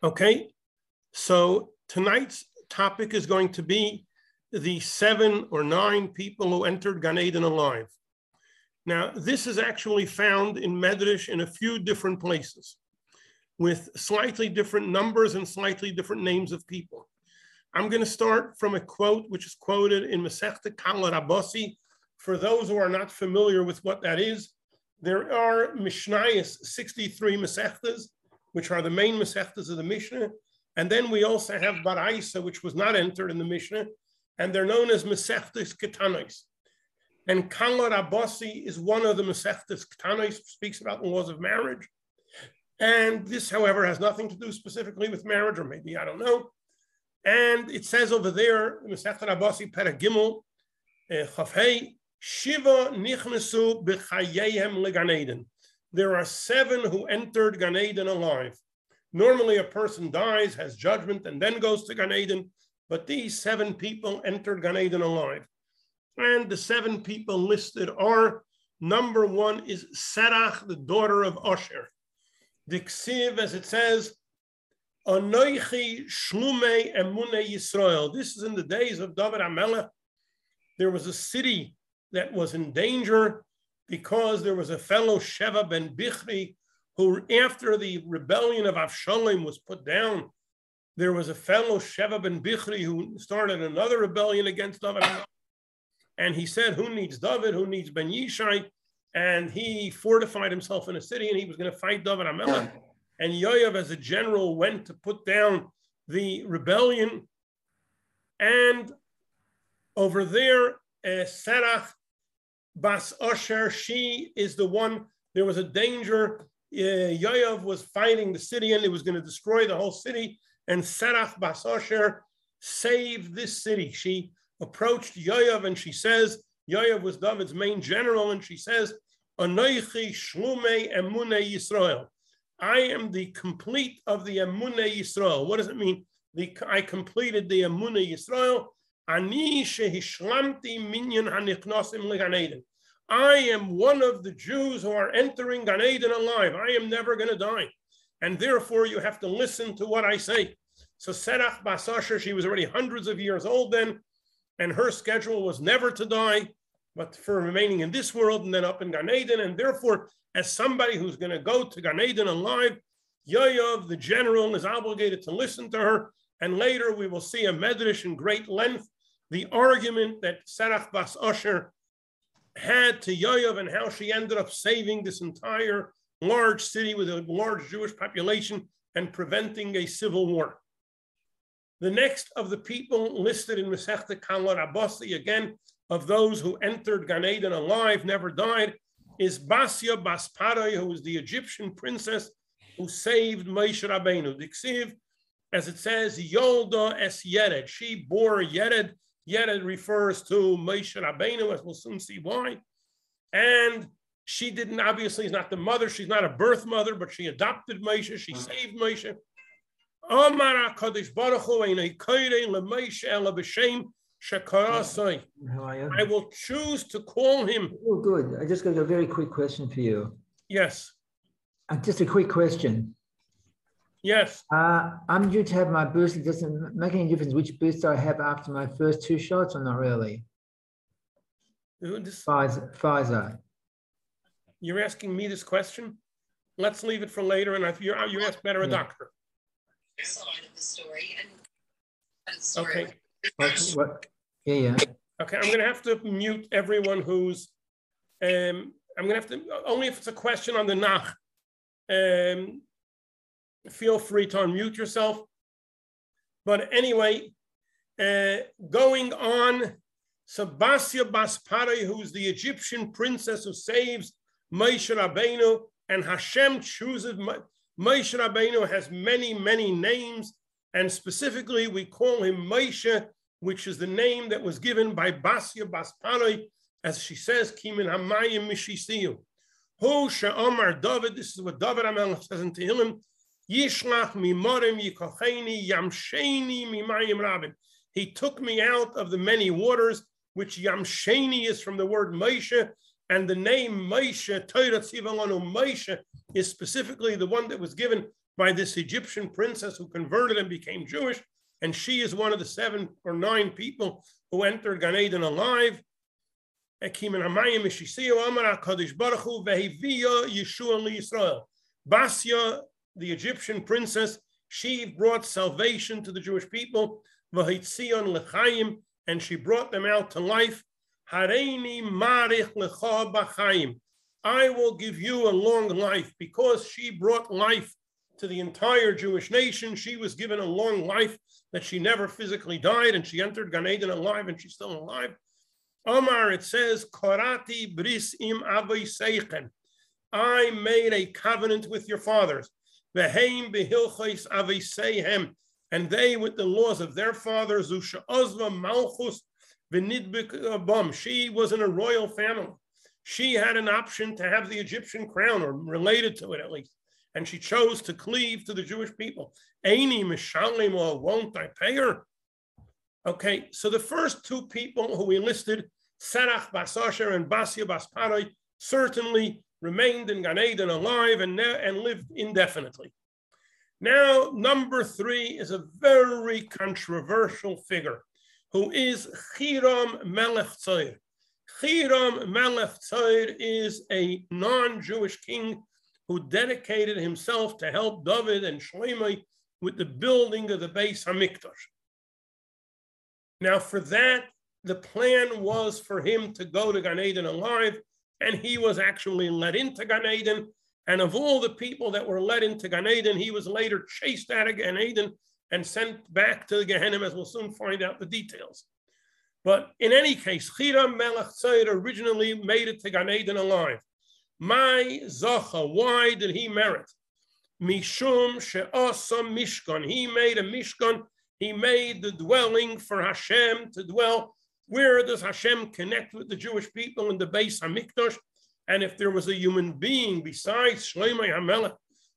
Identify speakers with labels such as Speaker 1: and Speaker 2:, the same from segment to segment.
Speaker 1: Okay, so tonight's topic is going to be the seven or nine people who entered Gan Eden alive. Now, this is actually found in Medrash in a few different places with slightly different numbers and slightly different names of people. I'm going to start from a quote which is quoted in Masechta Kala Rabasi. For those who are not familiar with what that is, there are Mishnayos, 63 Masechtas, which are the main Masechtas of the Mishnah. And then we also have Baraisa, which was not entered in the Mishnah, and they're known as Masechtas Ketanos. And Kala Rabasi is one of the Masechtas Ketanos, speaks about the laws of marriage. And this, however, has nothing to do specifically with marriage, or maybe I don't know. And it says over there, Masechta Rabasi Peragimel, eh, Chafhei, Shiva nichnesu b'chayeihem leganeden. There are seven who entered Gan Eden alive. Normally, a person dies, has judgment, and then goes to Gan Eden. But these seven people entered Gan Eden alive. And the seven people listed are number one is Serach, the daughter of Osher. Diksiv, as it says, Anoichi Shlume Emune Yisrael. This is in the days of David Amelech. There was a city that was in danger because there was a fellow Sheva ben Bichri who, after the rebellion of Avshalom was put down, there was a fellow Sheva ben Bichri who started another rebellion against David. And he said, Who needs David? Who needs Ben Yishai? And he fortified himself in a city and he was going to fight David Amelech. And Yoav, as a general, went to put down the rebellion. And over there, uh, Serach Bas Asher, she is the one, there was a danger. Uh, Yoav was fighting the city and it was going to destroy the whole city. And Serach Bas Asher saved this city. She approached Yoav and she says, Yoav was David's main general, and she says, Anoichi Shlume Emune Yisrael. I am the complete of the Emune Yisrael. What does it mean? The, I completed the Emune Yisrael. Ani shehishlamti minyan hanichnosim leganeden. I am one of the Jews who are entering Gan Eden alive. I am never going to die. And therefore, you have to listen to what I say. So Serach Basasher, she was already hundreds of years old then, and her schedule was never to die, but for remaining in this world and then up in Gan Eden. And therefore, as somebody who's going to go to Gan Eden alive, Yoav, the general, is obligated to listen to her. And later we will see a medrash in great length, the argument that Serach Bas Asher had to Yoav and how she ended up saving this entire large city with a large Jewish population and preventing a civil war. The next of the people listed in Masechta Kala Rabasi, again, of those who entered Gan Eden alive, never died, is Basia Basparai, who was the Egyptian princess who saved Moshe Rabbeinu. As it says, Yolda es Yered. She bore Yered Yet it refers to Moshe Rabbeinu, as we'll soon see why. And she didn't, obviously, is not the mother. She's not a birth mother, but she adopted Moshe. She mm-hmm. saved Moshe. Amar HaKadosh Baruch Hu, Moshe Ela B'Shem Shekarasai. I will choose to call him.
Speaker 2: Oh, good. I just got a very quick question for you.
Speaker 1: Yes.
Speaker 2: Uh, just a quick question.
Speaker 1: Yes.
Speaker 2: Uh, I'm due to have my boost. It doesn't make any difference which boost I have after my first two shots or not really?
Speaker 1: This,
Speaker 2: Pfizer, Pfizer.
Speaker 1: You're asking me this question? Let's leave it for later. And if you you ask better a yeah. doctor. Side of the story and, story. Okay.
Speaker 2: What, what? Yeah, yeah.
Speaker 1: Okay, I'm going to have to mute everyone who's. Um, I'm going to have to only if it's a question on the nach. Um, feel free to unmute yourself. But anyway, uh, going on, Sabasia Baspare, who's the Egyptian princess who saves Moshe Rabbeinu, and Hashem chooses Moshe Rabbeinu has many, many names, and specifically we call him Moshe, which is the name that was given by Basia Baspare, as she says, Kimin Hamayim Mishisiyu. Who Sha'omar David, this is what David Amel says in Tehillim, Yishlach mimorim yikocheni yamsheni mimayim rabin. He took me out of the many waters, which yamsheni is from the word Moshe, and the name Moshe, Torah Tzivalanu Moshe, is specifically the one that was given by this Egyptian princess who converted and became Jewish. And she is one of the seven or nine people who entered Gan Eden alive. Basia, the Egyptian princess, she brought salvation to the Jewish people, and she brought them out to life. I will give you a long life because she brought life to the entire Jewish nation. She was given a long life that she never physically died and she entered Gan Eden alive and she's still alive. Omar, it says, Korati bris im seichen. I made a covenant with your fathers. Veheim behilchais aviseihem. And they, with the laws of their fathers, Zusha Ozva Malchus Vinidbik She was in a royal family she had an option to have the Egyptian crown or related to it at least. And she chose to cleave to the Jewish people. Aini Mishalim won't I pay her? Okay, so the first two people who we listed, Serach Basasher and Basia Basparai, certainly remained in Gan Eden alive and, and lived indefinitely. Now, number three is a very controversial figure who is Hiram Melech Tzoyer. Hiram Melech Tzor is a non-Jewish king who dedicated himself to help David and Shlomo with the building of the base Hamikdash. Now, for that, the plan was for him to go to Gan Eden alive, and he was actually led into Gan Eden. And of all the people that were led into Gan Eden, he was later chased out of Gan Eden and sent back to the Gehenna, as we'll soon find out the details. But in any case, Hiram Melech Tzayir originally made it to Gan Eden alive. My Zacha, why did he merit? Mishum she'asa mishkan. He made a mishkan. He made the dwelling for Hashem to dwell. Where does Hashem connect with the Jewish people in the Beis Hamikdash? And if there was a human being besides Shlomo HaMelech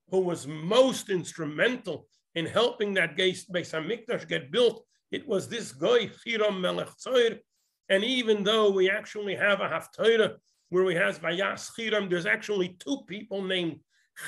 Speaker 1: who was most instrumental in helping that Beis Hamikdash get built, it was this guy, Hiram Melech Tzoir. And even though we actually have a Haftarah where we have Vayas Hiram, there's actually two people named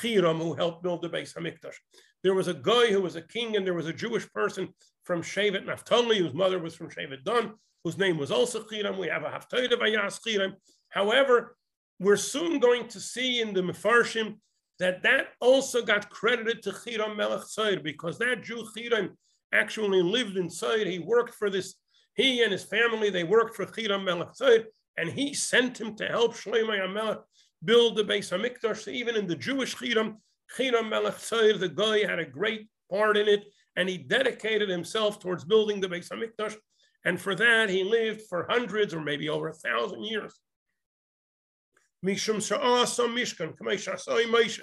Speaker 1: Hiram who helped build the Beis Hamikdash. There was a guy who was a king, and there was a Jewish person from Shevet Naphtali, whose mother was from Shevet Dan, whose name was also Hiram. We have a Haftarah Vayas Hiram. However, we're soon going to see in the Mefarshim that that also got credited to Hiram Melech Tzoir because that Jew Hiram actually lived in inside. He worked for this, he and his family, they worked for Hiram Melech Tzad, and he sent him to help Shlomo HaMelech build the Beis HaMikdash. So even in the Jewish Hiram, Hiram Melech Tzad, the guy had a great part in it, and he dedicated himself towards building the Beis HaMikdash. And for that, he lived for hundreds or maybe over a thousand years. Mishum Sha'asa Mishkan, Moshe.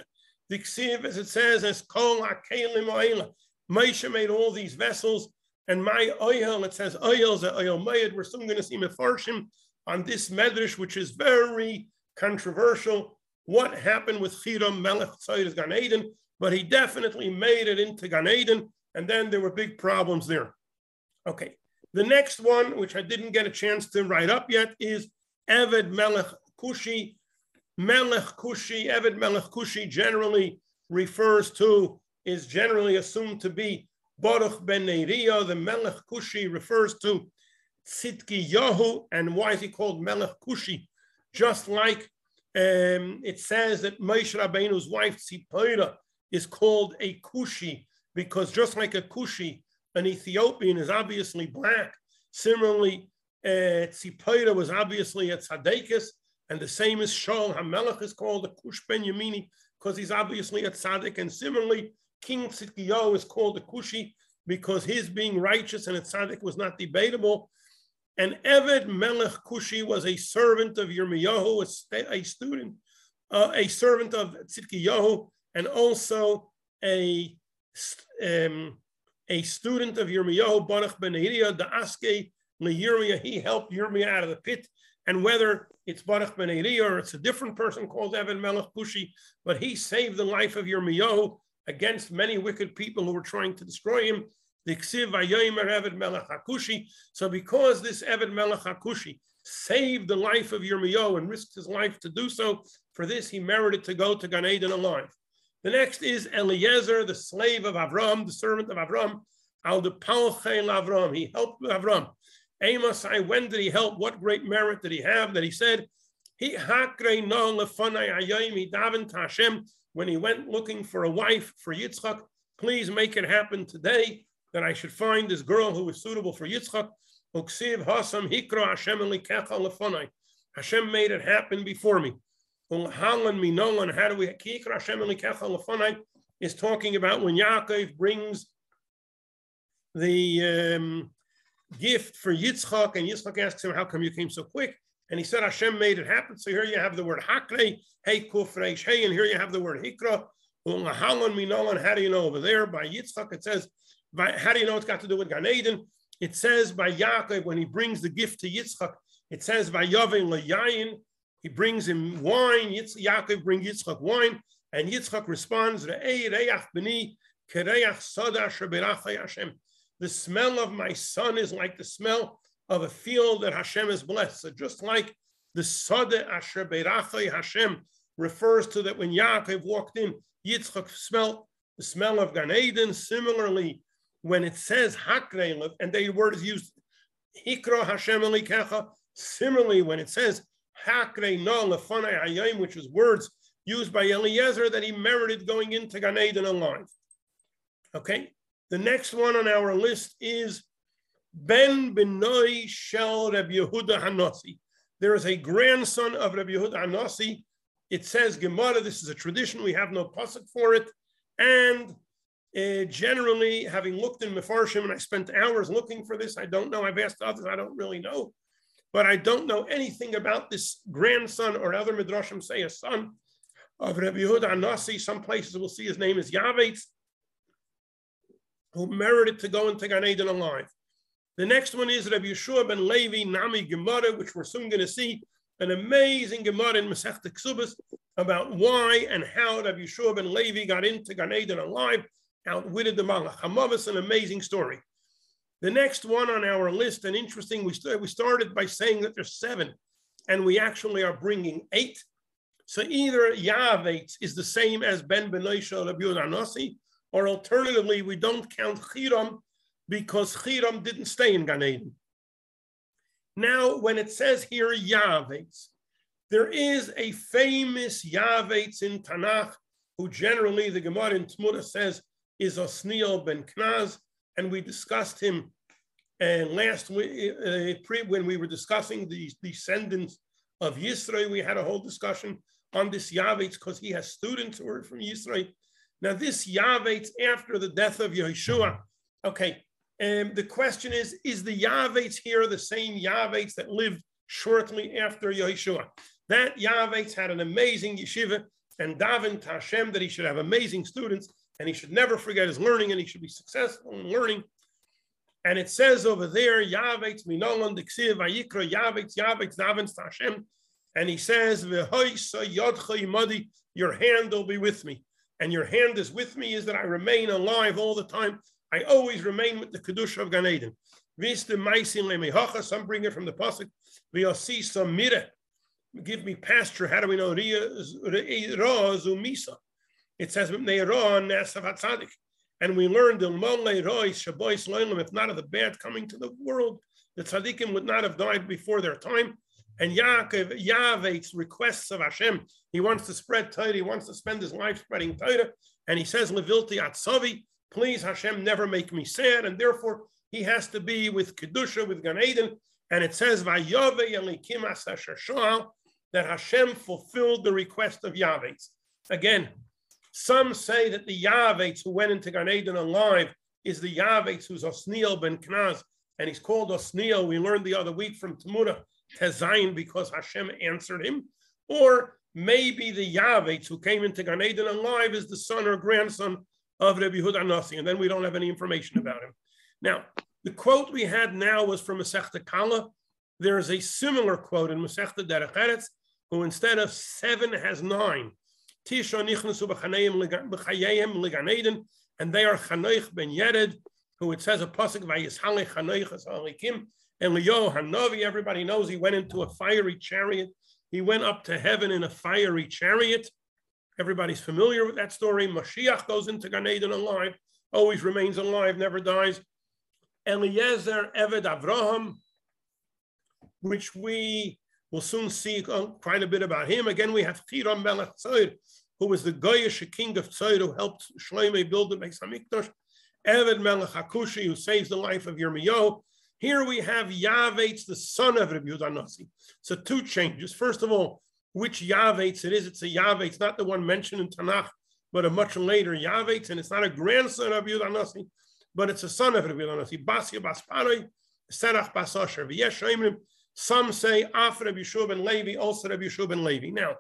Speaker 1: The Ksiv, as it says, as Kol HaKelim Moshe made all these vessels, and my oil, it says oils at oil mayed. We're soon going to see mefarshim on this medrash, which is very controversial. What happened with Chiram Melech Tzayis Gan Eden? But he definitely made it into Gan Eden, and then there were big problems there. Okay, the next one, which I didn't get a chance to write up yet, is Eved Melech Kushi. Melech Kushi, Eved Melech Kushi generally refers to is generally assumed to be Baruch ben Neriah. The Melech Kushi refers to Tzidki Yahu. And why is he called Melech Kushi? Just like um, it says that Moshe Rabbeinu's wife Tzipora is called a Kushi because just like a Kushi, an Ethiopian is obviously black. Similarly, uh, was obviously a Tzadekis, and the same is Shaul HaMelech is called a Kush Ben Yamini because he's obviously a Tzadik. And similarly, King Tzidkiyahu is called a Kushi because his being righteous and a tzaddik was not debatable. And Eved Melech Kushi was a servant of Yirmiyahu, a, a student, uh, a servant of Tzidkiyahu, and also a um, a student of Yirmiyahu, Baruch ben Neriah, the Aske Yirmiyah. He helped Yirmiyah out of the pit. And whether it's Baruch ben Neriah or it's a different person called Eved Melech Kushi, but he saved the life of Yirmiyahu against many wicked people who were trying to destroy him. So because this Eved Melech HaKushi saved the life of Yirmiyahu and risked his life to do so, for this he merited to go to Gan Eden alive. The next is Eliezer, the slave of Avram, the servant of Avram. Al the Avram. He helped Avram. Amos, I when did he help? What great merit did he have that he said, he Hashem when he went looking for a wife for Yitzchak, please make it happen today that I should find this girl who is suitable for Yitzchak. Hashem made it happen before me. How do we is talking about when Yaakov brings the um, gift for Yitzchak, and Yitzchak asks him, How come you came so quick? And he said, Hashem made it happen. So here you have the word Hakre, Hey Kufresh, Hey, and here you have the word Hikra. How do you know over there? By Yitzchak, it says, by, how do you know it's got to do with Gan Eden? It says by Yaakov, when he brings the gift to Yitzchak, it says by Yavin Layayin, he brings him wine. Yitz, Yaakov brings Yitzchak wine, and Yitzchak responds, The smell of my son is like the smell of a field that Hashem has blessed. So just like the Sada Asher Berachai Hashem refers to that when Yaakov walked in, Yitzchak smelled the smell of Gan Eden. Similarly, when it says Hakre, and the word is used, Hikra Hashem Elikecha. Similarly, when it says Hakre No Hayim, which is words used by Eliezer that he merited going into Gan Eden alive. Okay, the next one on our list is Ben Benoi Shel Reb Yehuda Hanasi. There is a grandson of Reb Yehuda Hanasi. It says Gemara. This is a tradition. We have no pasuk for it, and uh, generally, having looked in Mefarshim, and I spent hours looking for this, I don't know. I've asked others, I don't really know. But I don't know anything about this grandson or other Midrashim say a son of Rabbi Yehuda Anasi. Some places we'll see his name is Yavetz, who merited to go into Gan Eden alive. The next one is Rabbi Yeshua ben Levi Nami Gemara, which we're soon going to see an amazing Gemara in Masech Ksubas about why and how Rabbi Yeshua ben Levi got into Gan Eden alive outwitted the Malach. Hamavis, an amazing story. The next one on our list, and interesting, we, st- we started by saying that there's seven, and we actually are bringing eight. So either Yavetz is the same as Ben Benosha Rabbi Anasi, or alternatively, we don't count Chiram because Chiram didn't stay in Gan Eden. Now, when it says here Yavetz, there is a famous Yavetz in Tanakh, who generally the Gemara in Tmura says is Osniel ben Knaz, and we discussed him and last week, uh, when we were discussing the descendants of Yisrael, we had a whole discussion on this Yavetz because he has students who are from Yisrael. Now, this Yavetz after the death of Yeshua, okay, and um, the question is, is the Yavetz here the same Yavetz that lived shortly after Yeshua? That Yavetz had an amazing yeshiva and daven Tashem that he should have amazing students and he should never forget his learning and he should be successful in learning. And it says over there, Yavetz minolan diksiv vayikra Yavetz Yavetz davens Hashem. And he says, your hand will be with me. And your hand is with me is that I remain alive all the time. I always remain with the Kedusha of Gan Eden. Some bring it from the Pasuk. Give me pasture. How do we know? It says, And we learned, if not of the bad coming to the world, the tzaddikim would not have died before their time. And Yaakov, Yavet's requests of Hashem, he wants to spread Torah, he wants to spend his life spreading Torah. And he says, Levilti Atzavi, please Hashem, never make me sad. And therefore, he has to be with Kedusha, with Gan Eden. And it says, that Hashem fulfilled the request of Yavetz. Again, some say that the Yavetz who went into Gan Eden alive is the Yavetz who's Osniel ben Knaz, and he's called Osniel. We learned the other week from Tamura Tezayin because Hashem answered him. Or maybe the Yavetz who came into Gan Eden alive is the son or grandson of Rabbi Yehuda Nasi, and then we don't have any information about him. Now, the quote we had now was from Masechta Kala. There is a similar quote in Masechta Derech Eretz, who instead of seven has nine. Tisha nichnasu b'chayim liganeden, and they are Chanoich ben Yered, who it says a pasuk vayishale Chanoich as and Leo Hanavi. Everybody knows he went into a fiery chariot. He went up to heaven in a fiery chariot, Everybody's familiar with that story. Mashiach goes into Gan Eden alive, always remains alive, never dies. Eliezer Eved Avraham, which we will soon see uh, quite a bit about him. Again, we have Tiram Melech who was the Goyish king of Tzor, who helped Shlomo build the Beis Hamikdash. Eved Melech Hakushi, who saves the life of Yirmiyahu. Here we have Yavetz, the son of Rabbi Yudanasi. So two changes. First of all, which Yavetz it is. It's a Yavetz, not the one mentioned in Tanakh, but a much later Yavetz, and it's not a grandson of Yudanasi, but it's a son of Rabbi Yudanasi. Basya Basparoi, Serach Basasher. Some say Af Rabbi ben Levi, also Rabbi Yeshua ben Levi. Now,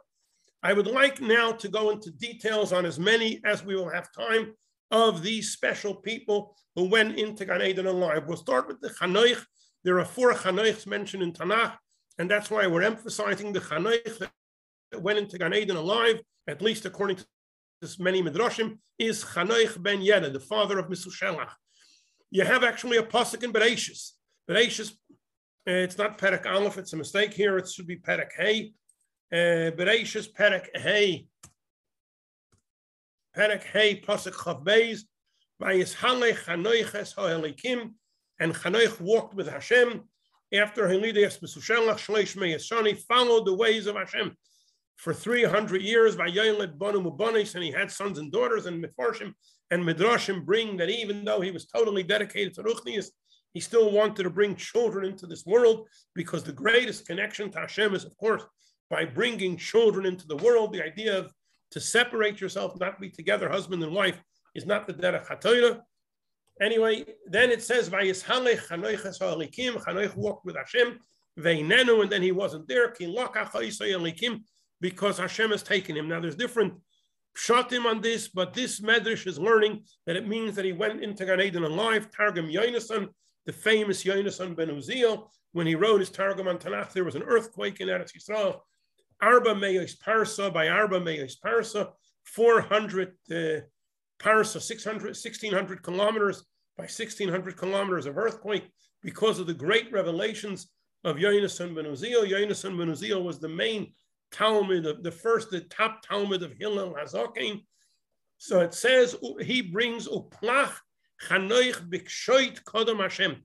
Speaker 1: I would like now to go into details on as many as we will have time of these special people who went into Gan Eden alive. We'll start with the Chanoich. There are four Chanoichs mentioned in Tanakh, and that's why we're emphasizing the Chanoich that went into Gan Eden alive, at least according to this many Midrashim, is Chanoich ben Yered, the father of Misushelach. You have actually a pasuk in Bereshis. Bereshis, uh, it's not Perek Aleph, it's a mistake here. It should be Perek Hey. Uh, Bereshis Perek Hey. Perek Hey, pasuk Chav Beis. Vayishale Chanoiches Ha'elikim, and Chanoich walked with Hashem after Helidias Mesushelach Shleish Meyasani, followed the ways of Hashem for 300 years. Vayolet Bonu Mubanis, and he had sons and daughters, and Mefarshim and Midrashim bring that even though he was totally dedicated to Ruchnius, he still wanted to bring children into this world because the greatest connection to Hashem is, of course, by bringing children into the world. The idea of to separate yourself, not be together, husband and wife, is not the derech hatoira. Anyway, then it says, "Vayishalech chanoiches ha'alikim." Chanoich walked with Hashem, veinenu, and then he wasn't there. Because Hashem has taken him. Now, there's different pshatim on this, but this medrash is learning that it means that he went into Gan Eden alive. Targum Yonason, the famous Yonason ben Uziel, when he wrote his Targum on Tanakh, there was an earthquake in Eretz Yisrael. Arba Meyos Parsa by Arba Meyos Parsa, 400 uh, Parsa, 600, 1600 kilometers by 1600 kilometers of earthquake because of the great revelations of Yonason ben Uziel. Yonason ben Uziel was the main Talmud, of the first, the top Talmud of Hillel Hazakin. So it says he brings uplach chanoich bikshoit kodam Hashem.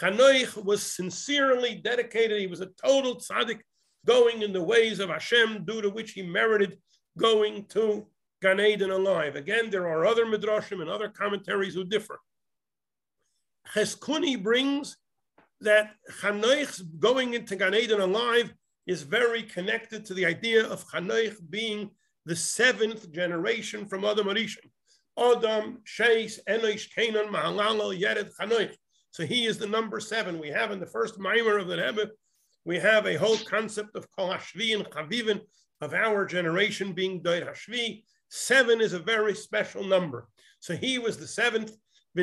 Speaker 1: Chanoich was sincerely dedicated. He was a total tzaddik, going in the ways of Hashem, due to which he merited going to Gan Eden alive. Again, there are other midrashim and other commentaries who differ. Cheskuni brings that Chanoich's going into Gan Eden alive is very connected to the idea of Chanoich being the seventh generation from Adam Arishon. Adam, Enosh, Canaan, Yered, Chanoich. So he is the number seven. We have in the first mimer of the Rebbe, we have a whole concept of Kol Hashvi and Chavivin, of our generation being Doid Hashvi. Seven is a very special number. So he was the seventh. He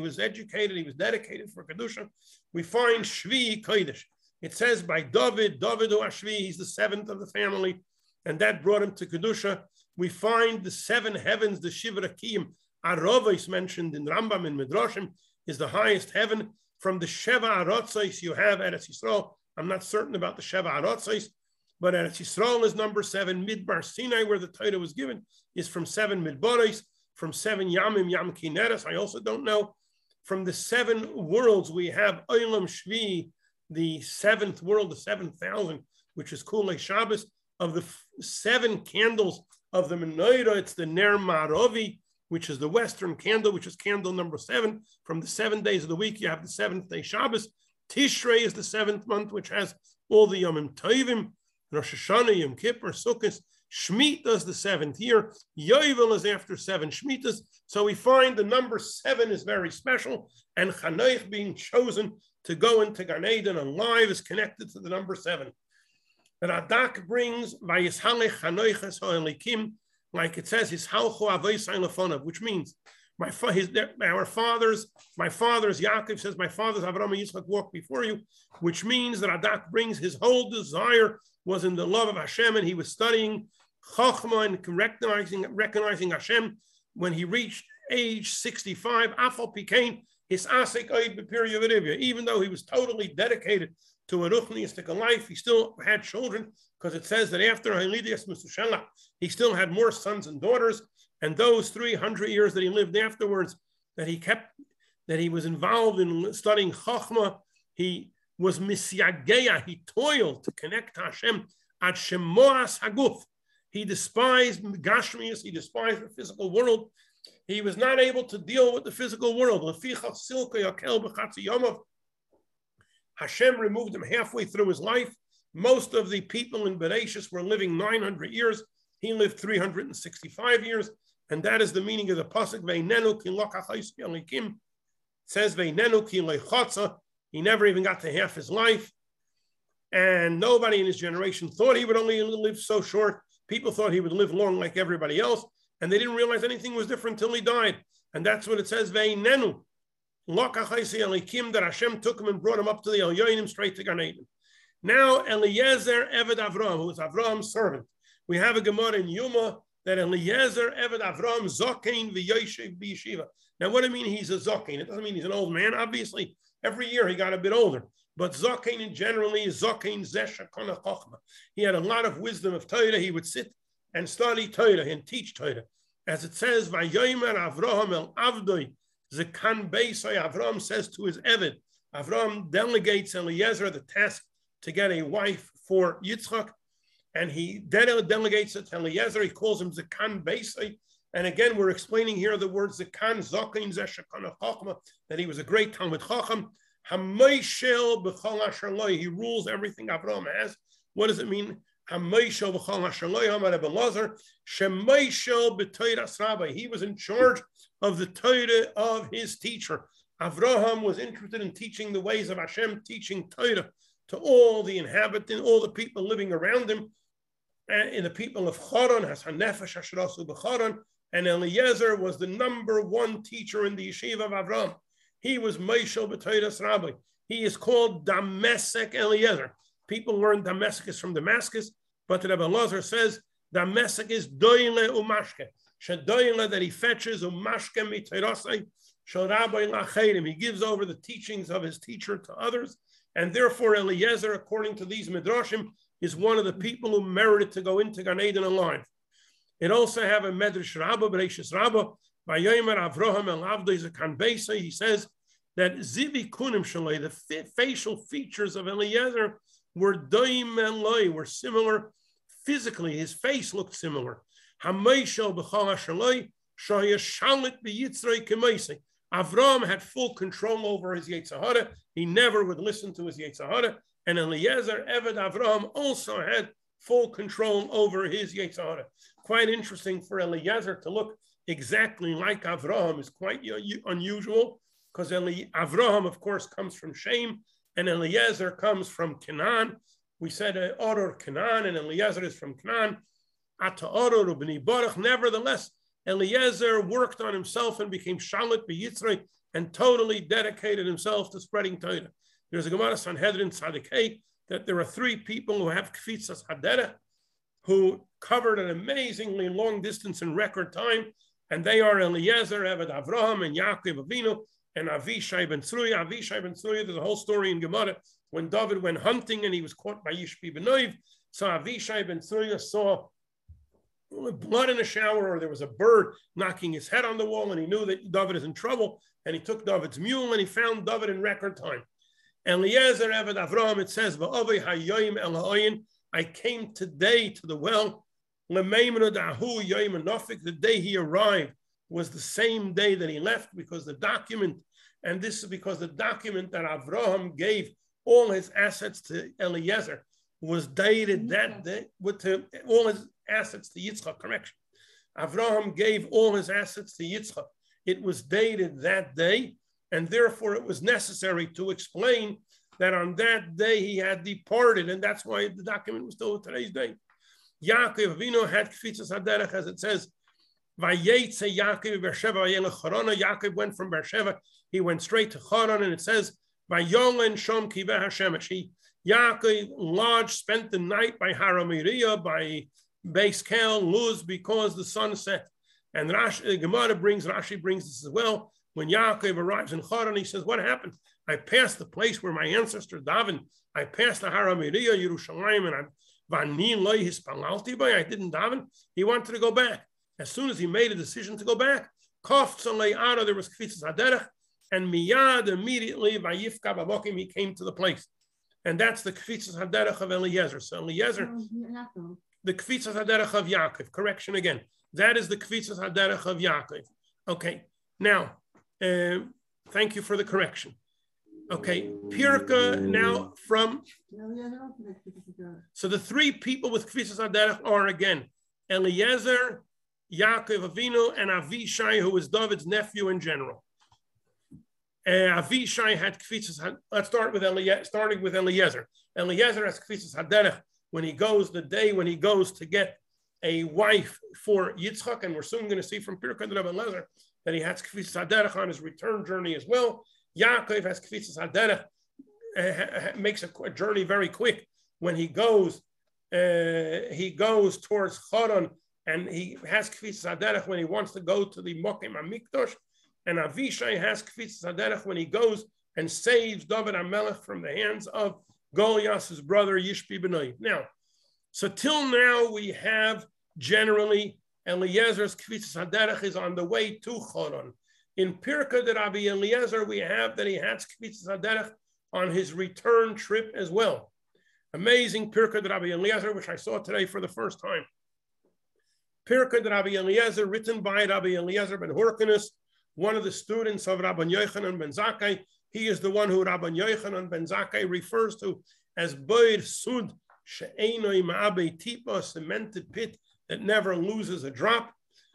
Speaker 1: was educated, he was dedicated for Kedusha. We find Shvi Kodesh. It says by David, David Ashvi, he's the seventh of the family, and that brought him to Kedusha. We find the seven heavens, the Shivra Kiyim. Arova is mentioned in Rambam and Midrashim, is the highest heaven. From the Sheva Arotzais you have Eretz Yisrael. I'm not certain about the Sheva Arotzais, but Eretz Yisrael is number seven. Midbar Sinai, where the title was given, is from seven Midbaris. From seven Yamim, Yam Kineres, I also don't know. From the seven worlds, we have Olam Shvi, the seventh world, the 7,000, which is Kulei Shabbos, of the seven candles of the menorah, it's the Ner Marovi, which is the western candle, which is candle number seven. From the seven days of the week, you have the seventh day Shabbos. Tishrei is the seventh month, which has all the Yomim Tovim, Rosh Hashanah, Yom Kippur, Sukkot. Shemitah is the seventh year. Yovel is after seven Shemitahs. So we find the number seven is very special, and Chanoich being chosen to go into Gan Eden alive is connected to the number seven. Radak brings Vayishalech Hanoiches Ha'elikim, like it says, Avois which means my his, our fathers, my fathers, Yaakov says, my fathers, Avraham and Yitzchak walked before you, which means that Radak brings his whole desire was in the love of Hashem, and he was studying Chochmah and recognizing, recognizing Hashem when he reached age 65. Afal Pikain, his asik even though he was totally dedicated to a ruchniistic life, he still had children because it says that after Musushela, he still had more sons and daughters. And those 300 years that he lived afterwards, that he kept, that he was involved in studying Chachma, he was misyageya, he toiled to connect to Hashem at Shemoas Haguf. He despised Gashmias, he despised the physical world. He was not able to deal with the physical world. Hashem removed him halfway through his life. Most of the people in Bereshis were living 900 years. He lived 365 years. And that is the meaning of the pasuk. Says He never even got to half his life. And nobody in his generation thought he would only live so short. People thought he would live long like everybody else. And they didn't realize anything was different until he died. And that's what it says. That Hashem took him and brought him up to the Elyonim straight to Gan Eden. Now Eliezer Eved Avram, who is Avram's servant. We have a Gemara in Yuma that Eliezer Eved Avram Zokain v'Yoshev b'Yeshiva. Now, what do I mean he's a Zokain? It doesn't mean he's an old man. Obviously, every year he got a bit older. But Zokain generally is Zokain Zesha Chochma. He had a lot of wisdom of Torah. He would sit and study Torah and teach Torah. As it says, Vayomer Avraham el Avdoi Zekan Beisai, Avram says to his Evid, Avram delegates Eliezer the task to get a wife for Yitzchak, and he delegates it to Eliezer. He calls him Zekan Beisai. And again, we're explaining here the word Zekan Zokin Zeshakana Chachma, that he was a great Talmud Chacham. Hamayshel B'chol Asher He rules everything Avram has. What does it mean? He was in charge of the Torah of his teacher. Avraham was interested in teaching the ways of Hashem, teaching Torah to all the inhabitants, all the people living around him. And the people of Charan, has Hanefesh Hashrasu B'Charan, and Eliezer was the number one teacher in the yeshiva of Avraham. He was Meishel B'Toiras Rabbi. He is called Damesek Eliezer. People learn Damascus from Damascus, but Rebbe Lazar says Damascus is doile umashke. That he fetches. He gives over the teachings of his teacher to others, and therefore Eliezer, according to these midrashim, is one of the people who merited to go into Gan Eden alive. It also have a medrash Rabbah, Bereshis Rabbah, by Yomer Avraham El Avdo He says that Zivi Kunim Shalei, the facial features of Eliezer, were doim eloi, were similar physically. His face looked similar. Avram had full control over his Yetzirah. He never would listen to his Yetzirah. And Eliezer, Eved Avram, also had full control over his Yetzirah. Quite interesting for Eliezer to look exactly like Avram is quite unusual because Avraham, of course, comes from Shem, and Eliezer comes from Canaan. We said uh, Oror Canaan, and Eliezer is from Canaan. Nevertheless, Eliezer worked on himself and became Shalit B'Yitzrei and totally dedicated himself to spreading Torah. There's a Gemara Sanhedrin Tzadikei that there are three people who have Kfitzas Hadera who covered an amazingly long distance in record time, and they are Eliezer, Eved Avraham, and Yaakov Avinu, and Avishai ben Tzruya. Avishai ben Tzruya, there's a whole story in Gemara when David went hunting and he was caught by Yishbi ben Benoiv. So Avishai ben Tzruya saw blood in a shower or there was a bird knocking his head on the wall and he knew that David is in trouble and he took David's mule and he found David in record time. Eliezer Eved Avram, it says, I came today to the well. The day he arrived was the same day that he left because the document and this is because the document that Avraham gave all his assets to Eliezer was dated that day with to, all his assets to Yitzchak. Correction. Avraham gave all his assets to Yitzchak. It was dated that day, and therefore it was necessary to explain that on that day he had departed, and that's why the document was still today's day. Yaakov Avinu had kfitzas haderech, as it says, Vayetze Yaakov Beersheba Yaakov went from Beersheba he went straight to Haran, and it says, by Yolan Shom Kiveh Hashemesh. He, Yaakov lodged, spent the night by Haramiriya, by Beis Kel, Luz, because the sun set. And Rashi, the uh, Gemara brings, Rashi brings this as well. When Yaakov arrives in Charan, he says, What happened? I passed the place where my ancestor David, I passed the Haramiriya, Yerushalayim, and I I didn't daven. He wanted to go back. As soon as he made a decision to go back, there was kfitzas haderech, and miyad immediately vayifka babokim he came to the place, and that's the kfitzas haderech of Eliezer. So Eliezer, the kfitzas haderech of Yaakov. Correction again. That is the kfitzas haderech of Yaakov. Okay. Now, uh, thank you for the correction. Okay, Pirka now from. So the three people with Kvisas Aderech are again Eliezer, Yaakov Avinu, and Avishai, who is David's nephew in general. Uh, Avishai had Kvisas. Let's start with Eliezer. Starting with Eliezer. Eliezer has Kvisas Haderech when he goes the day when he goes to get a wife for Yitzchak, and we're soon going to see from Pirka and Eliezer that he has Kvisas Haderech on his return journey as well. Yaakov has kfitzas haderech, uh, makes a, journey very quick when he goes. Uh, he goes towards Charan and he has kfitzas haderech when he wants to go to the Mokim Hamikdash, and Avishai has kfitzas haderech when he goes and saves David Amelech from the hands of Goliath, his brother Yishbi Benoy. Now, so till now we have generally Eliezer's kfitzas haderech is on the way to Charan. In Pirka de Rabbi Eliezer, we have that he had Kvitzas Haderech on his return trip as well. Amazing Pirka de Rabbi Eliezer, which I saw today for the first time. Pirka de Rabbi Eliezer, written by Rabbi Eliezer ben Hurkanus, one of the students of Rabbi Yochanan ben Zakkai. He is the one who Rabbi Yochanan ben Zakkai refers to as Boir Sud She'enoi Ma'abe Tipa, cemented pit that never loses a drop.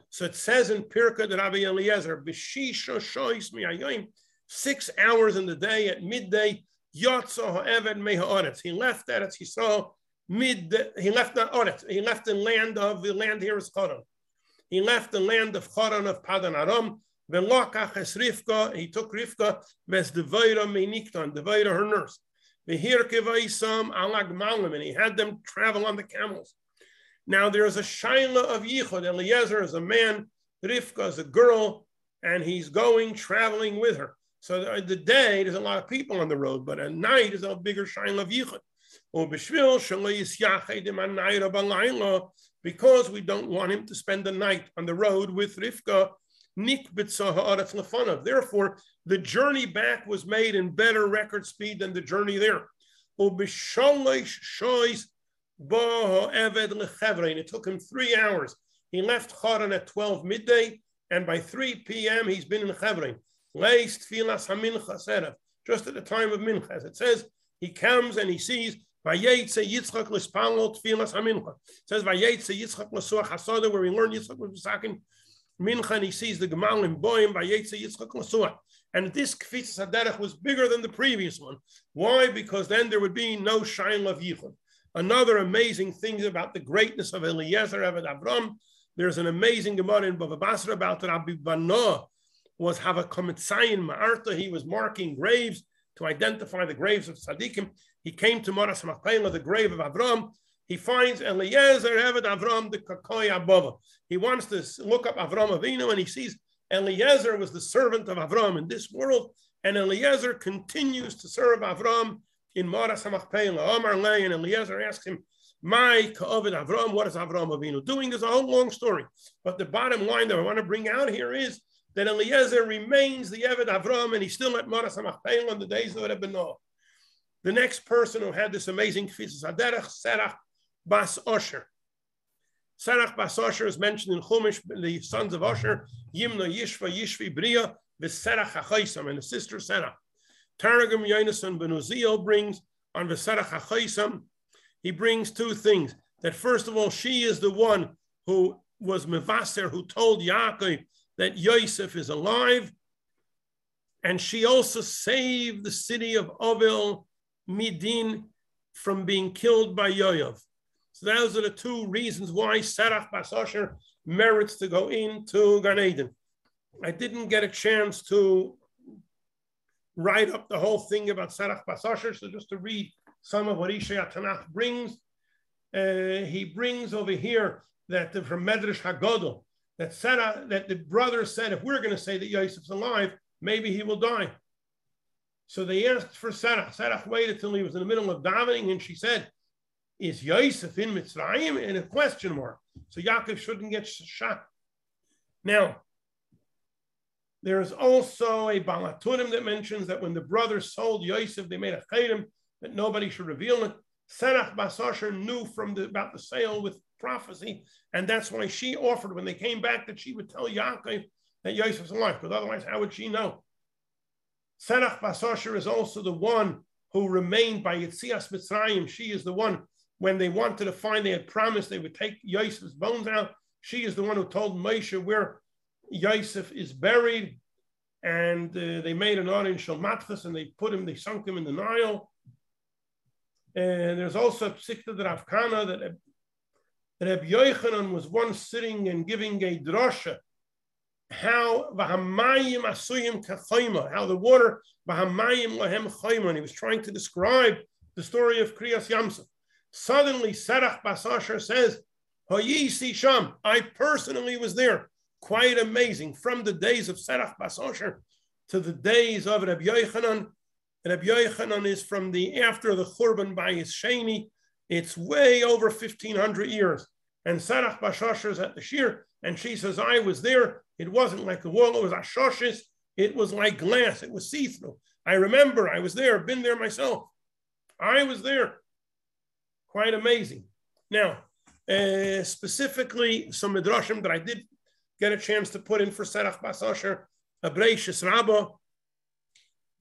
Speaker 1: So it says in that Rabbi Eliezer, B'shisha shois mi'ayoim, six hours in the day at midday, Yotza ha'eved me'ha'aretz. He left Eretz saw mid, he left not Aretz, he left the land of, the land here is Charan. He left the land of Charan of Padan Aram, Velokach es Rivka, he took Rivka, Ves Devaira me'nikton, Devaira her nurse. V'hir kevaisam alag malim, and he had them travel on the camels. Now there's a shaila of Yichud. Eliezer is a man, Rivka is a girl, and he's going traveling with her. So the, the day, there's a lot of people on the road, but at night is a bigger shaila of Yichud. Because we don't want him to spend the night on the road with Rivka, Therefore, the journey back was made in better record speed than the journey there. It took him three hours. He left Charan at 12 midday, and by 3 p.m. he's been in Chevron. Just at the time of Mincha, as it says, he comes and he sees. It says where we learn Yitzchak was sakin mincha, and he sees the Gemal in Boyim Vayetze Yitzchak l'suach. And this kfitz saderech was bigger than the previous one. Why? Because then there would be no shine of yichud. Another amazing thing about the greatness of Eliezer Eved Avram, there's an amazing Gemara in Bava Basra about Rabbi Bana was Kometzayin Ma'arta. He was marking graves to identify the graves of Tzaddikim. He came to Maras Machpelah, the grave of Avram. He finds Eliezer Eved Avram the Kakoy Abova. He wants to look up Avram Avinu and he sees Eliezer was the servant of Avram in this world. And Eliezer continues to serve Avram in Mara Samachpein, Omar Lay, and Eliezer asks him, my Ka'ovid Avram, what is Avram Avinu doing? There's a whole long story. But the bottom line that I want to bring out here is that Eliezer remains the Eved Avram and he's still at Mara Samachpein on the days of been known. The next person who had this amazing kfis is Aderech Serach Bas Osher. Serach Bas Osher is mentioned in Chumash, the sons of Osher, Yimna Yishva Yishvi Bria, Viserach HaChaisam, and the sister Serach. Targum Yonason ben Uziel brings on Vesarach HaChaisam, he brings two things. That first of all, she is the one who was Mevaser, who told Yaakov that Yosef is alive. And she also saved the city of Ovil Midin from being killed by Yoav. Those are the two reasons why Sarach Basosher merits to go into Gan Eden. I didn't get a chance to write up the whole thing about Sarach Basasher. So just to read some of what Isha Tanakh brings, uh, he brings over here that the, from Medrash Hagodol, that Sarah, that the brother said, if we're going to say that Yosef's alive, maybe he will die. So they asked for Sarah. Sarah waited till he was in the middle of davening, and she said, "Is Yosef in Mitzrayim?" And a question mark. So Yaakov shouldn't get shot. Now, there is also a Balatunim that mentions that when the brothers sold Yosef, they made a chayim that nobody should reveal it. Serach Basasher knew from the, about the sale with prophecy, and that's why she offered when they came back that she would tell Yaakov that Yosef's alive, because otherwise, how would she know? Serach Basasher is also the one who remained by Yitzias Mitzrayim. She is the one when they wanted to find, they had promised they would take Yosef's bones out. She is the one who told Moshe where Yosef is buried, and uh, they made an Aron Shalmatfas and they put him, they sunk him in the Nile. And there's also a psikta that Afkana that that Reb Yochanan was once sitting and giving a drasha how v'hamayim asuyim kachayma, how the water v'hamayim lahem chayma, and he was trying to describe the story of Kriyas Yamsuf. Suddenly, Serach Basasher says, Hayisi Sham, I personally was there. Quite amazing. From the days of Serach Basasher to the days of Reb Yochanan. Reb Yochanan is from the after the Churban by Sheni. It's way over 1500 years. And Serach Basasher is at the Shir, and she says, I was there. It wasn't like the wall, it was Ashoshis. It was like glass, it was see through. I remember I was there, been there myself. I was there. Quite amazing. Now, uh, specifically, some midrashim that I did get a chance to put in for Serach Basasher, Abreishis Rabba,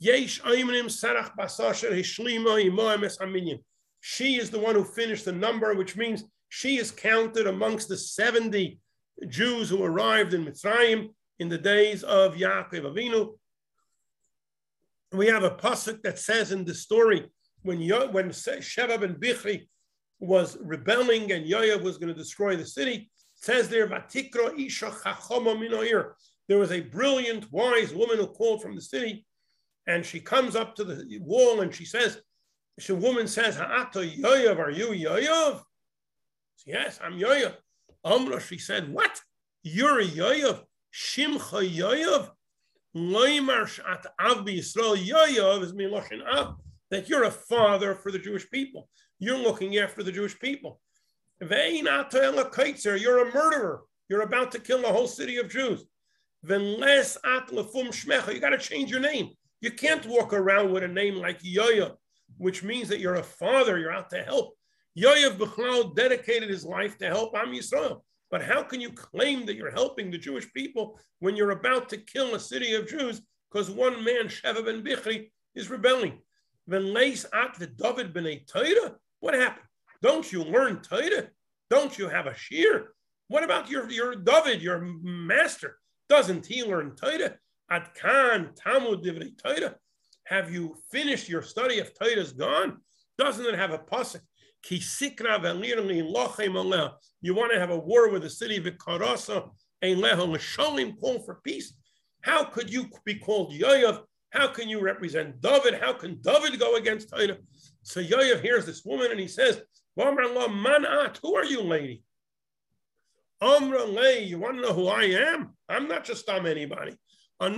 Speaker 1: Yesh Basasher Hishlima Aminyan. She is the one who finished the number, which means she is counted amongst the 70 Jews who arrived in Mitzrayim in the days of Yaakov Avinu. We have a pasuk that says in the story when when Sheva ben Bichri was rebelling and Yoav was going to destroy the city. says there, Vatikra Isha Chachoma There was a brilliant, wise woman who called from the city, and she comes up to the wall and she says, the woman says, Ha'ata Yoav, are you Yoav? Yes, I'm Yoav. Amra, she said, What? You're Yoav? Shimcha Yoav? Loimar Shat Av Yisrael Yoav is Miloshin Av. That you're a father for the Jewish people. You're looking after the Jewish people. You're a murderer. You're about to kill the whole city of Jews. You got to change your name. You can't walk around with a name like Yoav, which means that you're a father. You're out to help. Yoav Bechlal dedicated his life to help Am Yisrael. But how can you claim that you're helping the Jewish people when you're about to kill a city of Jews because one man, Sheva ben Bichri, is rebelling? What happened? Don't you learn Torah? Don't you have a shear? What about your, your David, your master? Doesn't he learn Torah? At Khan, Talmud Divrei Torah. Have you finished your study of Torah's gone? Doesn't it have a pasuk? You want to have a war with the city of Karasa, and call for peace. How could you be called Yoav? How can you represent David? How can David go against Torah? So Yoav hears this woman and he says, Manat, who are you, lady? Amra you want to know who I am? I'm not just on anybody. I am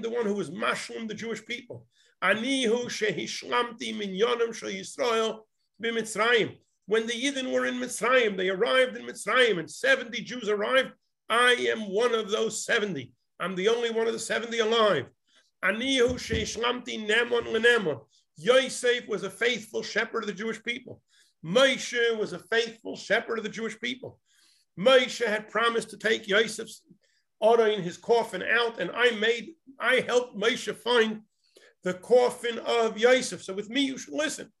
Speaker 1: the one who is mashlim the Jewish people. Anihu shehishlamti minyanim shel Yisrael b'Mitzrayim. When the Yidden were in Mitzrayim, they arrived in Mitzrayim, and 70 Jews arrived. I am one of those 70. I'm the only one of the 70 alive. Anihu sheishlamti nemon lenemon. Yosef was a faithful shepherd of the Jewish people. Moshe was a faithful shepherd of the Jewish people. Moshe had promised to take Yosef's in his coffin out, and I made, I helped Moshe find the coffin of Yosef. So with me, you should listen.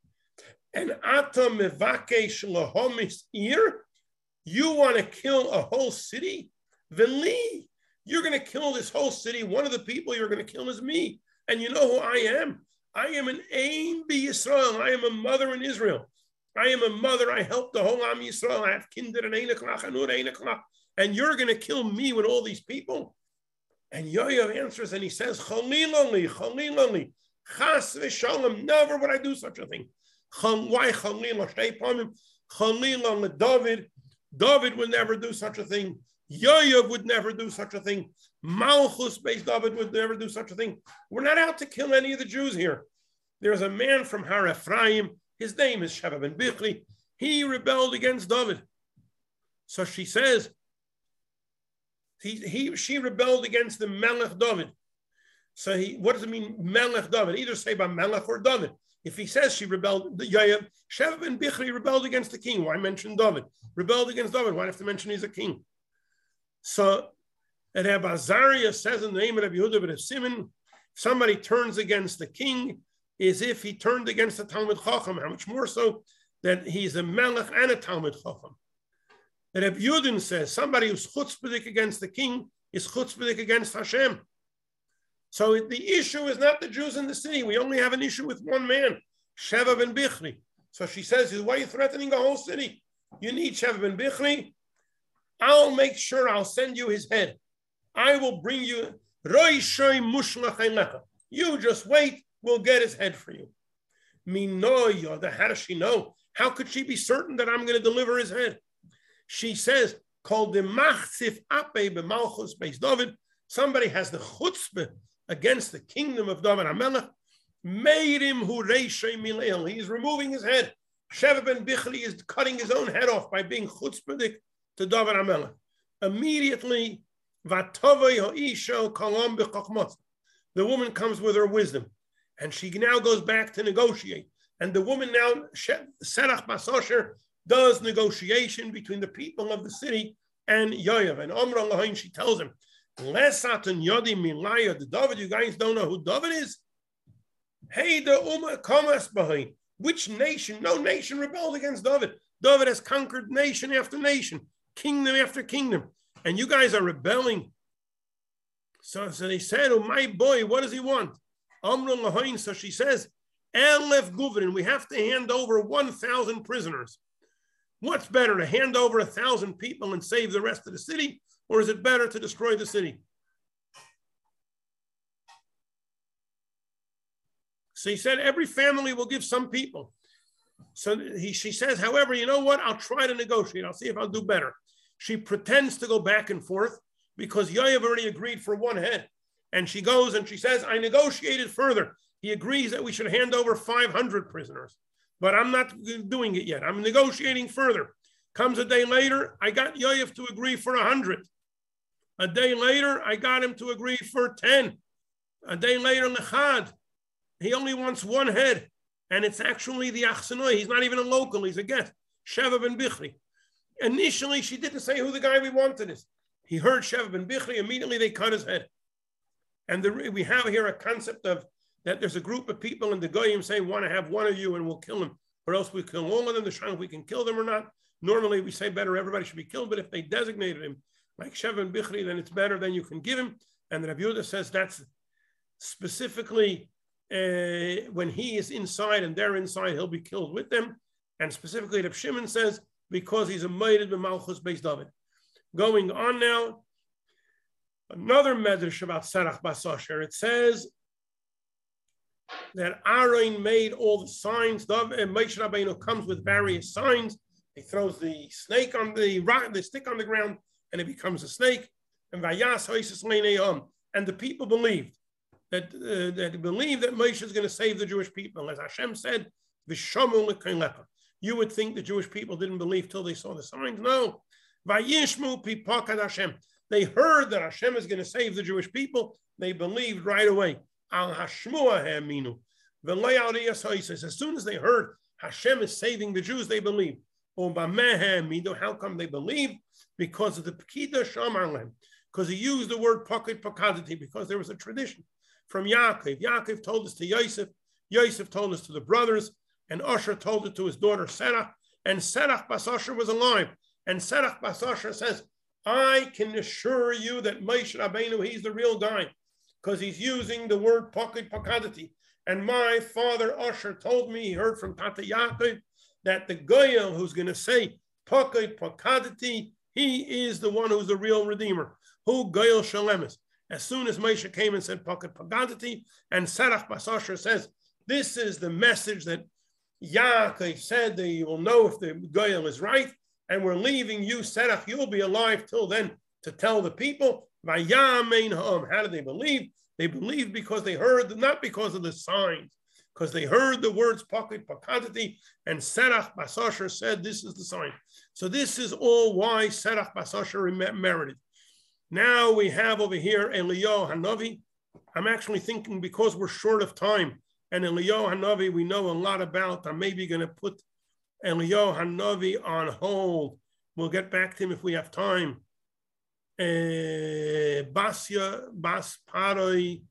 Speaker 1: And ata mevakesh lahomis ear, you want to kill a whole city? Veli, you're going to kill this whole city. One of the people you're going to kill is me. And you know who I am? I am an Ain be Yisrael. I am a mother in Israel. I am a mother. I help the whole Am Yisrael. I have kinder and Einachlach and you're going to kill me with all these people? And Yoav answers and he says, Chalilali, Chalilali, Chas v'shalom, never would I do such a thing. Why Chalil, Chalil David? David would never do such a thing. Yoav would never do such a thing. Malchus based David would never do such a thing. We're not out to kill any of the Jews here. There's a man from Har Ephraim. His name is Sheva ben Bichri. He rebelled against David. So she says, he, he, she rebelled against the Melech David. So he, what does it mean, Melech David? Either say by Melech or David. If he says she rebelled, Yayav, Sheva ben Bichri rebelled against the king. Why mention David? Rebelled against David. Why have to mention he's a king? So, Rabbi Azariah says in the name of Rabbi Yehuda ben Simon, somebody turns against the king, is if he turned against the Talmud Chacham. How much more so that he's a Melech and a Talmud Chacham. Rabbi Yudin says somebody who's chutzpahdik against the king is chutzpahdik against Hashem. So the issue is not the Jews in the city. We only have an issue with one man, Sheva ben Bichri. So she says, why are you threatening the whole city? You need Sheva ben Bichri. I'll make sure I'll send you his head. I will bring you. You just wait. We'll get his head for you. Minoya, how does she know? How could she be certain that I'm going to deliver his head? She says, called the machzif ape b'malchus beis David. Somebody has the chutzpah against the kingdom of David Amelech. Made him who He's removing his head. Sheva ben Bichri is cutting his own head off by being chutzpahdik to David Amelech. Immediately, the woman comes with her wisdom, and she now goes back to negotiate. And the woman now, Serach Basosher, does negotiation between the people of the city and Yoav. And Omra Lahain, she tells him, Lesatan Yodi Milaya, the David, you guys don't know who David is? Hey, the Uma Kamas behind. Which nation? No nation rebelled against David. David has conquered nation after nation, kingdom after kingdom. And you guys are rebelling. So, so they said, Oh, my boy, what does he want? Amrun Lahain. So she says, Elef Guvrin, we have to hand over 1,000 prisoners. What's better, to hand over a thousand people and save the rest of the city, or is it better to destroy the city? So he said, every family will give some people. So he, she says, however, you know what? I'll try to negotiate. I'll see if I'll do better. She pretends to go back and forth because Yoav already agreed for one head. And she goes and she says, I negotiated further. He agrees that we should hand over 500 prisoners but I'm not doing it yet. I'm negotiating further. Comes a day later, I got Yoav to agree for 100. A day later, I got him to agree for 10. A day later, Lechad, he only wants one head. And it's actually the Achsanoi. He's not even a local, he's a guest. Sheva ben Bichri. Initially, she didn't say who the guy we wanted is. He heard Sheva ben Bichri, immediately they cut his head. And the, we have here a concept of that there's a group of people in the Goyim saying, want to have one of you and we'll kill him, or else we kill all of them, the if we can kill them or not. Normally we say better, everybody should be killed, but if they designated him like Shevan Bichri, then it's better, then you can give him. And Rabbi Yehuda says that's specifically uh, when he is inside and they're inside, he'll be killed with them. And specifically, Rabbi Shimon says, because he's a mated Malchus based David. Going on now, another medrash about Sarach Basosher. It says that Aaron made all the signs. And Moshe Rabbeinu comes with various signs. He throws the snake on the rock, the stick on the ground, and it becomes a snake. And Vayas and the people believed that uh, that believed that Moshe is going to save the Jewish people. As Hashem said, you would think the Jewish people didn't believe till they saw the signs. No. They heard that Hashem is going to save the Jewish people. They believed right away. As soon as they heard Hashem is saving the Jews, they believed. How come they believed? Because of the Pekida Shamarlem. Because he used the word pocket pakadati, because there was a tradition from Yaakov. Yaakov told us to Yosef, Yosef told us to the brothers, and Usher told it to his daughter Serach, and Serach Bas Usher was alive. And Serach Bas Usher says, I can assure you that Moshe Rabbeinu, he's the real guy because he's using the word pocket pakadati. And my father Usher told me he heard from Tata Yaakov that the Goyal who's going to say pocket pakadati, he is the one who's the real redeemer. Who Goyal Shalemis. As soon as Moshe came and said pocket pakadati, and Sarach Basasher says, this is the message that Yaakov said that you will know if the Goyal is right, and we're leaving you, Serach, you'll be alive till then. to tell the people. How did they believe? They believed because they heard, not because of the signs, because they heard the words pocket pakadati and Serach Basasher said this is the sign. So this is all why Serach Basasher merited. Now we have over here Eliyahu Hanavi. I'm actually thinking because we're short of time, and Eliyahu Hanavi we know a lot about. I'm maybe going to put Eliyahu Hanavi on hold. We'll get back to him if we have time. Uh, Basya Bas Paroi,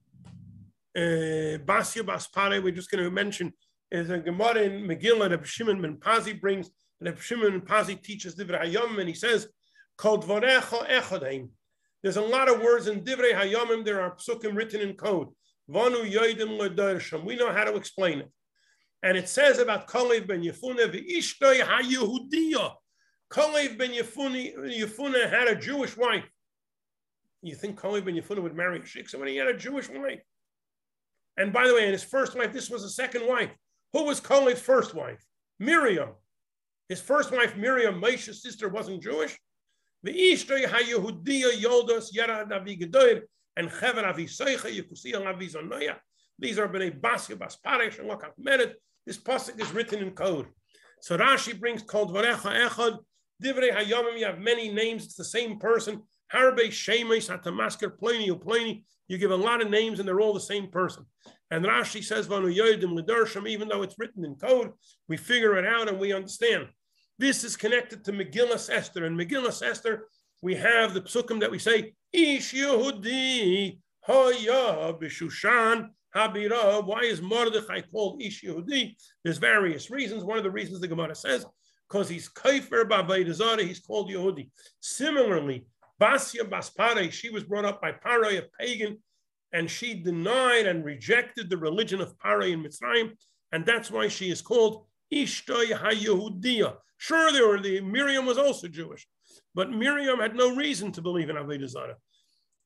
Speaker 1: uh, Basya Basparoi, we're just going to mention is a Gemara in Megillah that Shimon ben Pazi brings, and Shimon ben Pazi teaches Divrei Hayom, and he says, Kol Dvorecha Echodaim. There's a lot of words in Divrei Hayomim, there are psukim written in code. We know how to explain it. And it says about Kalev ben Yefune, V'ishtoi HaYehudiyah. Kalev ben Yefune had a Jewish wife. You think Kalev ben Yefune would marry a sheikh? So when he had a Jewish wife. And by the way, in his first wife, this was a second wife. Who was Kalev's first wife? Miriam. His first wife, Miriam, Moshe's sister, wasn't Jewish. The Ishtoi HaYehudiyah Yoldos Gedoir and Chever Avi Seicha Yekusiya Avi Zonoya. These are Bnei Basya Bas Paresh and Lokach Mered. This pasuk is written in code. So Rashi brings called Varecha Echad. Divrei Hayomim, you have many names, it's the same person. Harbe Shemesh Atamasker Pliny Pliny. You give a lot of names and they're all the same person. And Rashi says Vanu Yodim Lidarsham, even though it's written in code, we figure it out and we understand. This is connected to Megillah Esther. And Megillah Esther, we have the psukim that we say, Ish Yehudi Haya B'Shushan Habira. Why is Mordechai called Ish Yehudi? There's various reasons. One of the reasons the Gemara says, because he's Kaifer Ba'Vaydazara, he's called Yehudi. Similarly, Basya Baspare, she was brought up by Parai, a pagan, and she denied and rejected the religion of Parai in Mitzrayim, and that's why she is called Ishtoy HaYehudiya. Sure, there were the Miriam was also Jewish, but Miriam had no reason to believe in Avodah Zarah.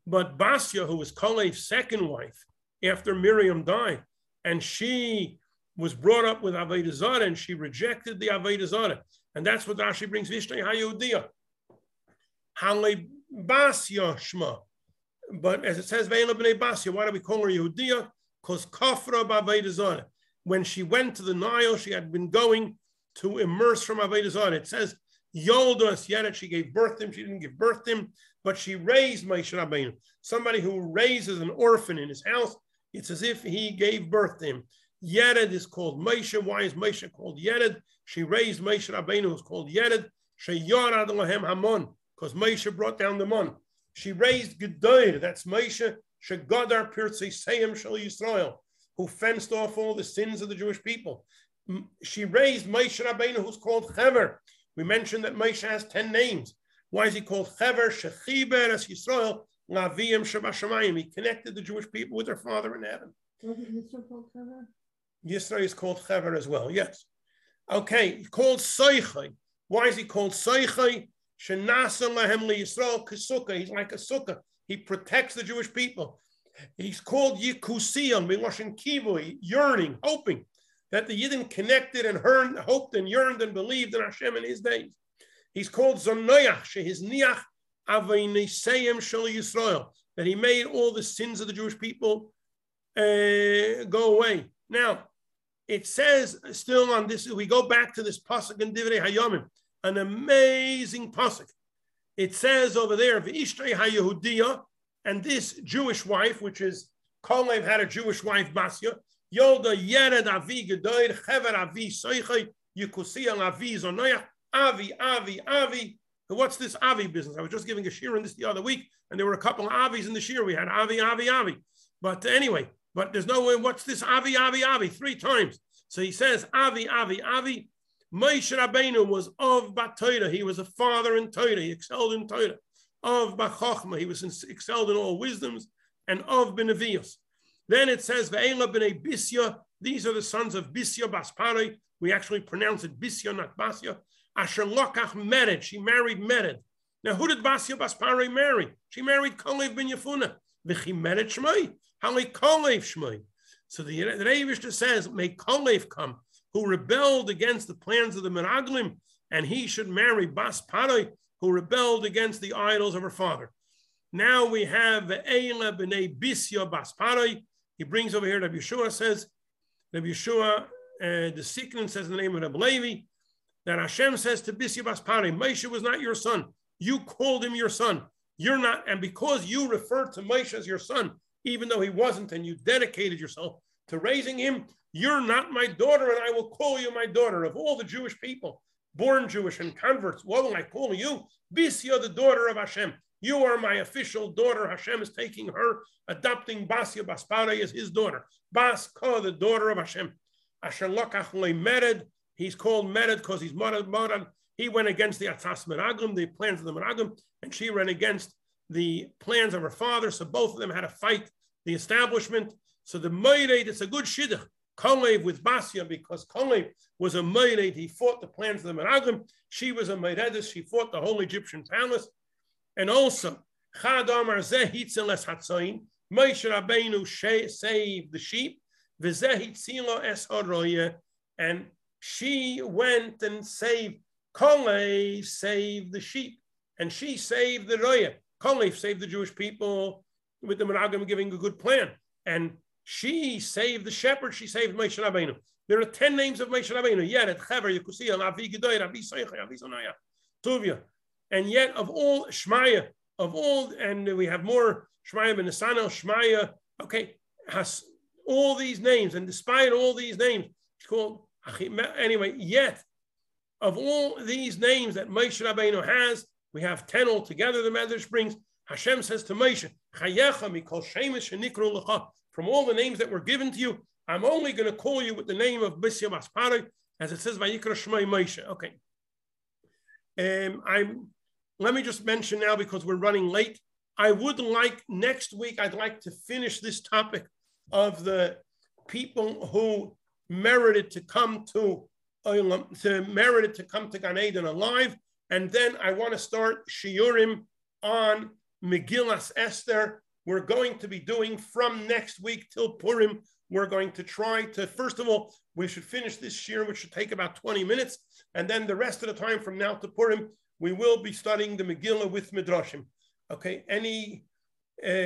Speaker 1: But Basya, who was Kalev's second wife after Miriam died, and she was brought up with Avodah Zarah, and she rejected the Avodah Zarah, and that's what Rashi brings Ishtoy HaYehudiya. Hale Basya Shma. But as it says, Ve'ela b'nei Basya, why do we call her Yehudiya? Because Kafra b'Avedazah. When she went to the Nile, she had been going to immerse from Avedazah. It says, Yoldas Yet she gave birth to him. She didn't give birth to him, but she raised Moshe Rabbeinu. Somebody who raises an orphan in his house, it's as if he gave birth to him. Yered is called Moshe. Why is Moshe called Yered? She raised Moshe Rabbeinu, who's called Yered. She Yorad Lahem Hamon because Moshe brought down the mon. She raised Gedoir, that's Moshe, Shegadar Pirtzei Seyim Shal Yisrael, who fenced off all the sins of the Jewish people. She raised Moshe Rabbeinu, who's called Chever. We mentioned that Moshe has 10 names. Why is he called Chever? Shechiber as Yisrael, Laviyim Shabashamayim. He connected the Jewish people with their Father in heaven. Yisrael is called Chever as well, yes. Okay, called Seichai. Why is he called Seichai? He's like a sukkah. He protects the Jewish people. He's called Yikusiyan, Miloshin Kivui, yearning, hoping that the Yidden connected and heard, hoped and yearned and believed in Hashem in his days. He's called Zonoyach, his Niach Aveiniseyim Shal Yisrael, that he made all the sins of the Jewish people uh, go away. Now, it says still on this, we go back to this pasuk in Divrei Hayomim an amazing pasuk. It says over there, "V'ishtei haYehudiya," and this Jewish wife, which is Kalev had a Jewish wife, Basya, Yolda Yered Avi Gedoir Chever Avi Soichai Yikusiel Avi Zonoyach Avi Avi Avi. What's this Avi business? I was just giving a shiur on this the other week, and there were a couple of Avis in the shiur. We had Avi Avi Avi, but anyway, but there's no way. What's this Avi Avi Avi? Three times. So he says Avi Avi Avi. Moshe Rabbeinu was of Batoira. He was a father in Torah. He excelled in Torah. Of Bachachma. He was in, excelled in all wisdoms. And of Benevius. Then it says. These are the sons of Bisya Baspare. We actually pronounce it Bisya, not Basya. Asher Lokach Mered. She married Mered. Now, who did Basya Baspare marry? She married Kalev ben Yefuna. V'chi Mered Shmei. Hali Kalev Shmei. So the, Rebbe says, may Kalev come who rebelled against the plans of the Meraglim, and he should marry Bas Parai, who rebelled against the idols of her father. Now we have Eila b'nei Bisya Basparai. He brings over here that Yeshua says, that Yeshua, uh, the Siknin says in the name of Rabbi Levi, that Hashem says to Bisya Basparai, Moshe was not your son. You called him your son. You're not, and because you referred to Moshe as your son, even though he wasn't, and you dedicated yourself to raising him, you're not my daughter, and I will call you my daughter. Of all the Jewish people, born Jewish and converts, what will I call you? Bisya, the daughter of Hashem. You are my official daughter. Hashem is taking her, adopting Basya Baspare as his daughter. Baska, the daughter of Hashem. Asher Lokach Mered. He's called Mered because he's Moran. He went against the Atzas Meragim, the plans of the Meragim, and she ran against the plans of her father. So both of them had to fight the establishment. So the Mered, it's a good shidduch. Kalev with Basya because Kalev was a Mered. He fought the plans of the Meragim. She was a Meredis. She fought the whole Egyptian palace. And also, Chad Amar Zehitzel Es Hatzain, Moshe Rabbeinu saved the sheep, V'zehitzilo Es Oroye, and she went and saved, Kolev saved the sheep, and she saved the Roya. Kolev saved the Jewish people with the Meragim giving a good plan. And she saved the shepherd, she saved Moshe Rabbeinu. There are 10 names of Moshe Rabbeinu. Yered, Chaver, Yekusiya, Avi Gedoy, Rabbi Soicha, Rabbi Sonaya, Tuvia. And yet, of all Shmaya, of all, and we have more Shmaya ben Nisanel, Shmaya, okay, has all these names, and despite all these names, it's called anyway. Yet, of all these names that Moshe Rabbeinu has, we have ten altogether. The Medrash brings. Hashem says to Moshe, From all the names that were given to you, I'm only going to call you with the name of Bisya Aspare, as it says by Yikra Moshe. Okay. Um, I'm let me just mention now because we're running late. I would like next week, I'd like to finish this topic of the people who merited to come to to merited to come to Gan Eden alive. And then I want to start Shiurim on Megillas Esther. We're going to be doing from next week till Purim. We're going to try to, first of all, we should finish this year, which should take about 20 minutes. And then the rest of the time from now to Purim, we will be studying the Megillah with Midrashim. Okay, any uh,